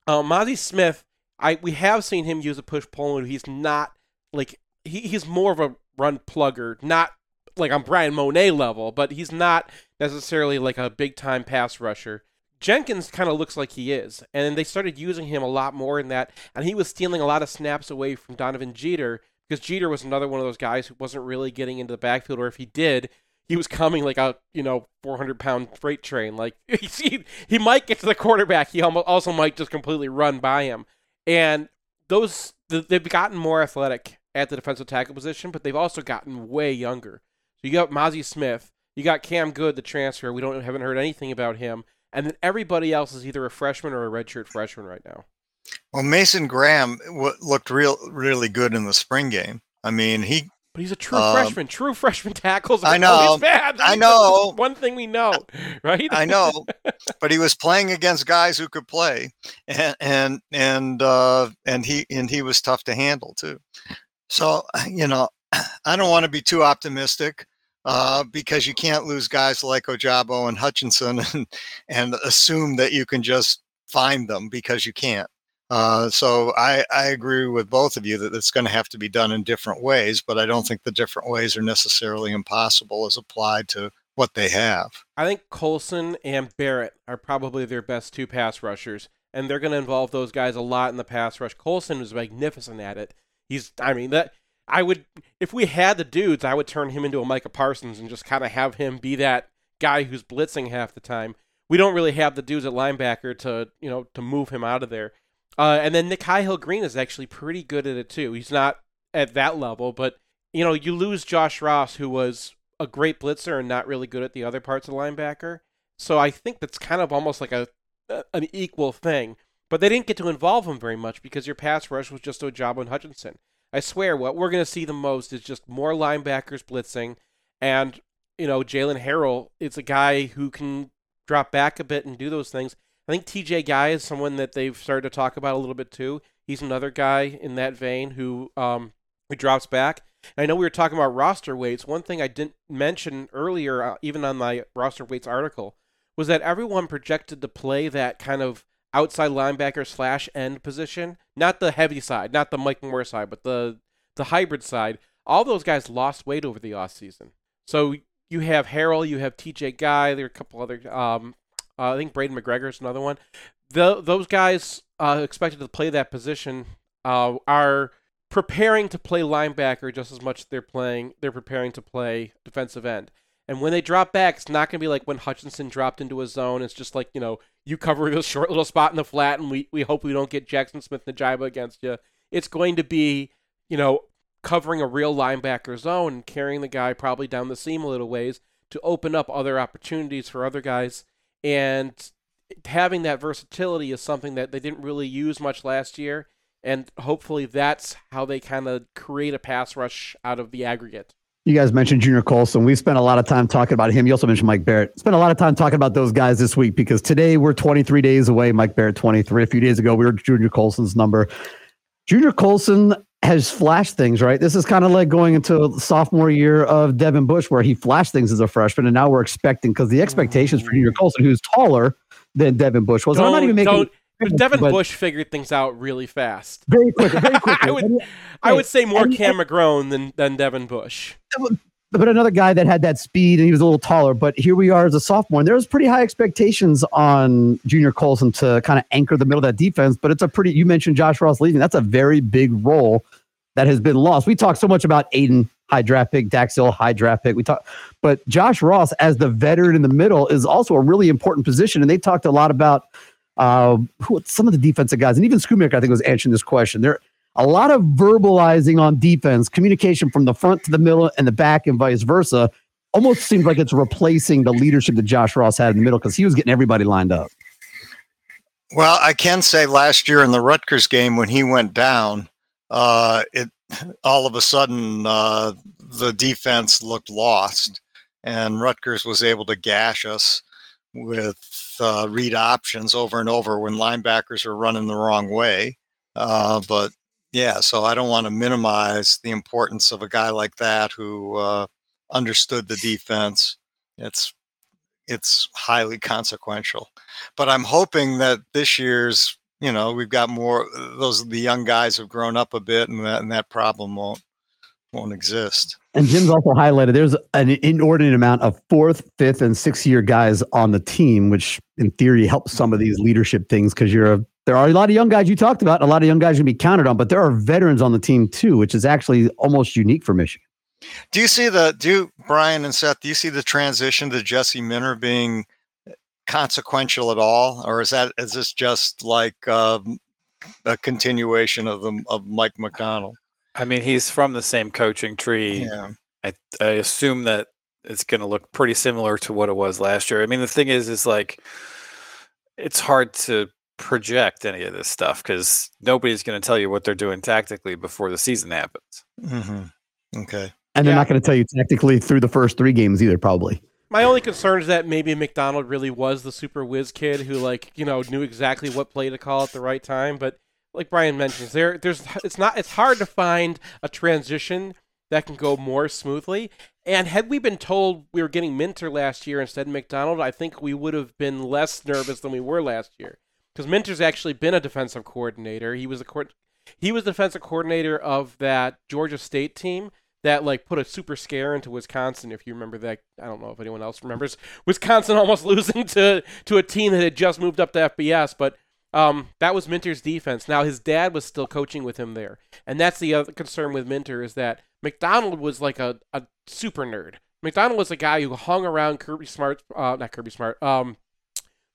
uh, Mazi Smith, I we have seen him use a push pull, and he's not like he, he's more of a run plugger, not like on Bryan Mone level, but he's not necessarily like a big time pass rusher. Jenkins kind of looks like he is, and they started using him a lot more in that, and he was stealing a lot of snaps away from Donovan Jeter because Jeter was another one of those guys who wasn't really getting into the backfield, or if he did, he was coming like a you know 400 pound freight train. Like he he might get to the quarterback, he almost also might just completely run by him, and those they've gotten more athletic at the defensive tackle position, but they've also gotten way younger. You got Mazi Smith, you got Cam Goode, the transfer. We don't haven't heard anything about him, and then everybody else is either a freshman or a redshirt freshman right now. Well, Mason Graham w- looked real really good in the spring game. I mean, he but he's a true um, freshman. True freshman tackles. I know. Bad. I know. One thing we know, right? I know. But he was playing against guys who could play, and and and uh, and he and he was tough to handle too. So you know, I don't want to be too optimistic uh, because you can't lose guys like Ojabo and Hutchinson and and assume that you can just find them because you can't. Uh, so I, I agree with both of you that it's going to have to be done in different ways, but I don't think the different ways are necessarily impossible as applied to what they have. I think Colson and Barrett are probably their best two pass rushers, and they're going to involve those guys a lot in the pass rush. Colson is magnificent at it. He's, I mean, that I would, if we had the dudes, I would turn him into a Micah Parsons and just kind of have him be that guy who's blitzing half the time. We don't really have the dudes at linebacker to, you know, to move him out of there. Uh, and then Nikhai Hill-Green is actually pretty good at it too. He's not at that level, but you know, you lose Josh Ross, who was a great blitzer and not really good at the other parts of linebacker. So I think that's kind of almost like a an equal thing. But they didn't get to involve him very much because your pass rush was just Ojabo and Hutchinson. I swear, what we're going to see the most is just more linebackers blitzing, and you know, Jaylen Harrell is a guy who can drop back a bit and do those things. I think TJ Guy is someone that they've started to talk about a little bit too. He's another guy in that vein who um, who drops back. And I know we were talking about roster weights. One thing I didn't mention earlier, uh, even on my roster weights article, was that everyone projected to play that kind of outside linebacker slash end position, not the heavy side, not the Mike Moore side, but the the hybrid side. All those guys lost weight over the offseason. So you have Harrell, you have TJ Guy, there are a couple other um, uh, I think Braiden McGregor is another one. The, those guys uh, expected to play that position uh, are preparing to play linebacker just as much as they're playing. They're preparing to play defensive end. And when they drop back, it's not going to be like when Hutchinson dropped into a zone. It's just like, you know, you cover a short little spot in the flat and we, we hope we don't get Jackson Smith-Njigba against you. It's going to be, you know, covering a real linebacker zone and carrying the guy probably down the seam a little ways to open up other opportunities for other guys and having that versatility is something that they didn't really use much last year. And hopefully that's how they kind of create a pass rush out of the aggregate. You guys mentioned Junior Colson. We spent a lot of time talking about him. You also mentioned Mike Barrett. Spent a lot of time talking about those guys this week because today we're 23 days away. Mike Barrett 23. A few days ago, we were Junior Colson's number. Junior Colson has flashed things, right? This is kind of like going into sophomore year of Devin Bush, where he flashed things as a freshman, and now we're expecting because the expectations for Junior mm. Colson, who's taller than Devin Bush was. I'm not even making. Devin Bush figured things out really fast. Very quickly, very quickly. I, would, I would say more Cam McGrone than, than Devin Bush. But another guy that had that speed and he was a little taller. But here we are as a sophomore, and there was pretty high expectations on Junior Colson to kind of anchor the middle of that defense. But it's a pretty. You mentioned Josh Ross leaving. That's a very big role that has been lost. We talk so much about Aidan high draft pick, Dax Hill high draft pick. We talk, but Josh Ross as the veteran in the middle is also a really important position. And they talked a lot about uh, who, some of the defensive guys, and even Skumic, I think, was answering this question. There, a lot of verbalizing on defense, communication from the front to the middle and the back, and vice versa. Almost seems like it's replacing the leadership that Josh Ross had in the middle because he was getting everybody lined up. Well, I can say last year in the Rutgers game when he went down, uh, it all of a sudden uh, the defense looked lost, and Rutgers was able to gash us with uh, read options over and over when linebackers are running the wrong way. Uh, but yeah, so I don't want to minimize the importance of a guy like that who uh, understood the defense. It's it's highly consequential. But I'm hoping that this year's, you know, we've got more those the young guys have grown up a bit and that and that problem won't won't exist. And Jim's also highlighted there's an inordinate amount of fourth, fifth, and sixth year guys on the team, which in theory helps some of these leadership things because you're a there are a lot of young guys you talked about, a lot of young guys can be counted on, but there are veterans on the team too, which is actually almost unique for Michigan. Do you see the do you, Brian and Seth? Do you see the transition to Jesse Minter being consequential at all, or is that is this just like um, a continuation of the of Mike Macdonald? I mean, he's from the same coaching tree. Yeah. I, I assume that it's going to look pretty similar to what it was last year. I mean, the thing is, is like it's hard to project any of this stuff because nobody's going to tell you what they're doing tactically before the season happens. Mm-hmm. Okay. And they're not going to tell you tactically through the first three games either, probably. My only concern is that maybe Macdonald really was the super whiz kid who, like, you know, knew exactly what play to call at the right time. But like Brian mentions, there, there's, it's not, it's hard to find a transition that can go more smoothly. And had we been told we were getting Minter last year instead of Macdonald, I think we would have been less nervous than we were last year. Because Minter's actually been a defensive coordinator. He was a court, he was defensive coordinator of that Georgia State team that like put a super scare into Wisconsin. If you remember that, I don't know if anyone else remembers Wisconsin almost losing to to a team that had just moved up to FBS, but um, that was Minter's defense. Now his dad was still coaching with him there, and that's the other concern with Minter is that Macdonald was like a, a super nerd. Macdonald was a guy who hung around Kirby Smart, uh, not Kirby Smart, um,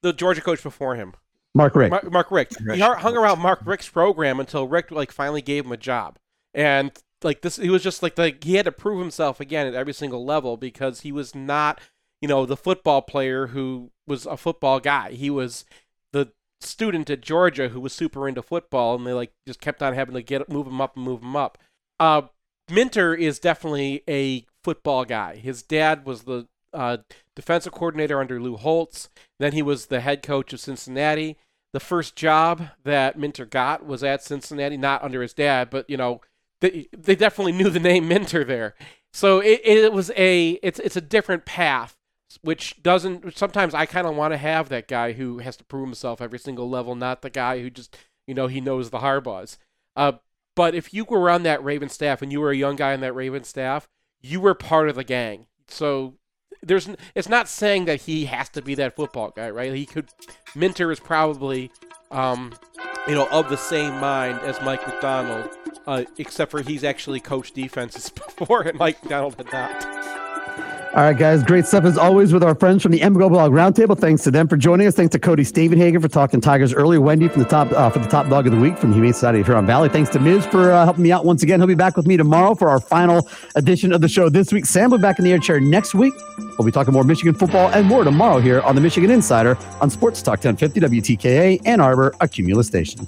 the Georgia coach before him, Mark Richt. Mark, Mark Richt. He hung around Mark Richt's program until Richt like finally gave him a job, and like this, he was just like like he had to prove himself again at every single level because he was not, you know, the football player who was a football guy. He was the student at Georgia who was super into football, and they like just kept on having to get move him up and move him up. Uh, Minter is definitely a football guy. His dad was the uh, defensive coordinator under Lou Holtz. Then he was the head coach of Cincinnati. The first job that Minter got was at Cincinnati, not under his dad, but you know they, they definitely knew the name Minter there. So it, it was a it's it's a different path, which doesn't. Sometimes I kind of want to have that guy who has to prove himself every single level, not the guy who just you know he knows the Harbaughs. Uh, but if you were on that Raven staff and you were a young guy on that Raven staff, you were part of the gang. So there's it's not saying that he has to be that football guy, right? He could Minter is probably um, you know of the same mind as Mike Macdonald, uh, except for he's actually coached defenses before and Mike Macdonald had not. All right, guys. Great stuff as always with our friends from the MGoBlog Roundtable. Thanks to them for joining us. Thanks to Cody Stavenhagen for talking Tigers earlier. Wendy from the top uh, for the top dog of the week from Humane Society of Huron Valley. Thanks to Miz for uh, helping me out once again. He'll be back with me tomorrow for our final edition of the show this week. Sam will be back in the air chair next week. We'll be talking more Michigan football and more tomorrow here on the Michigan Insider on Sports Talk 1050 WTKA Ann Arbor, a Cumulus station.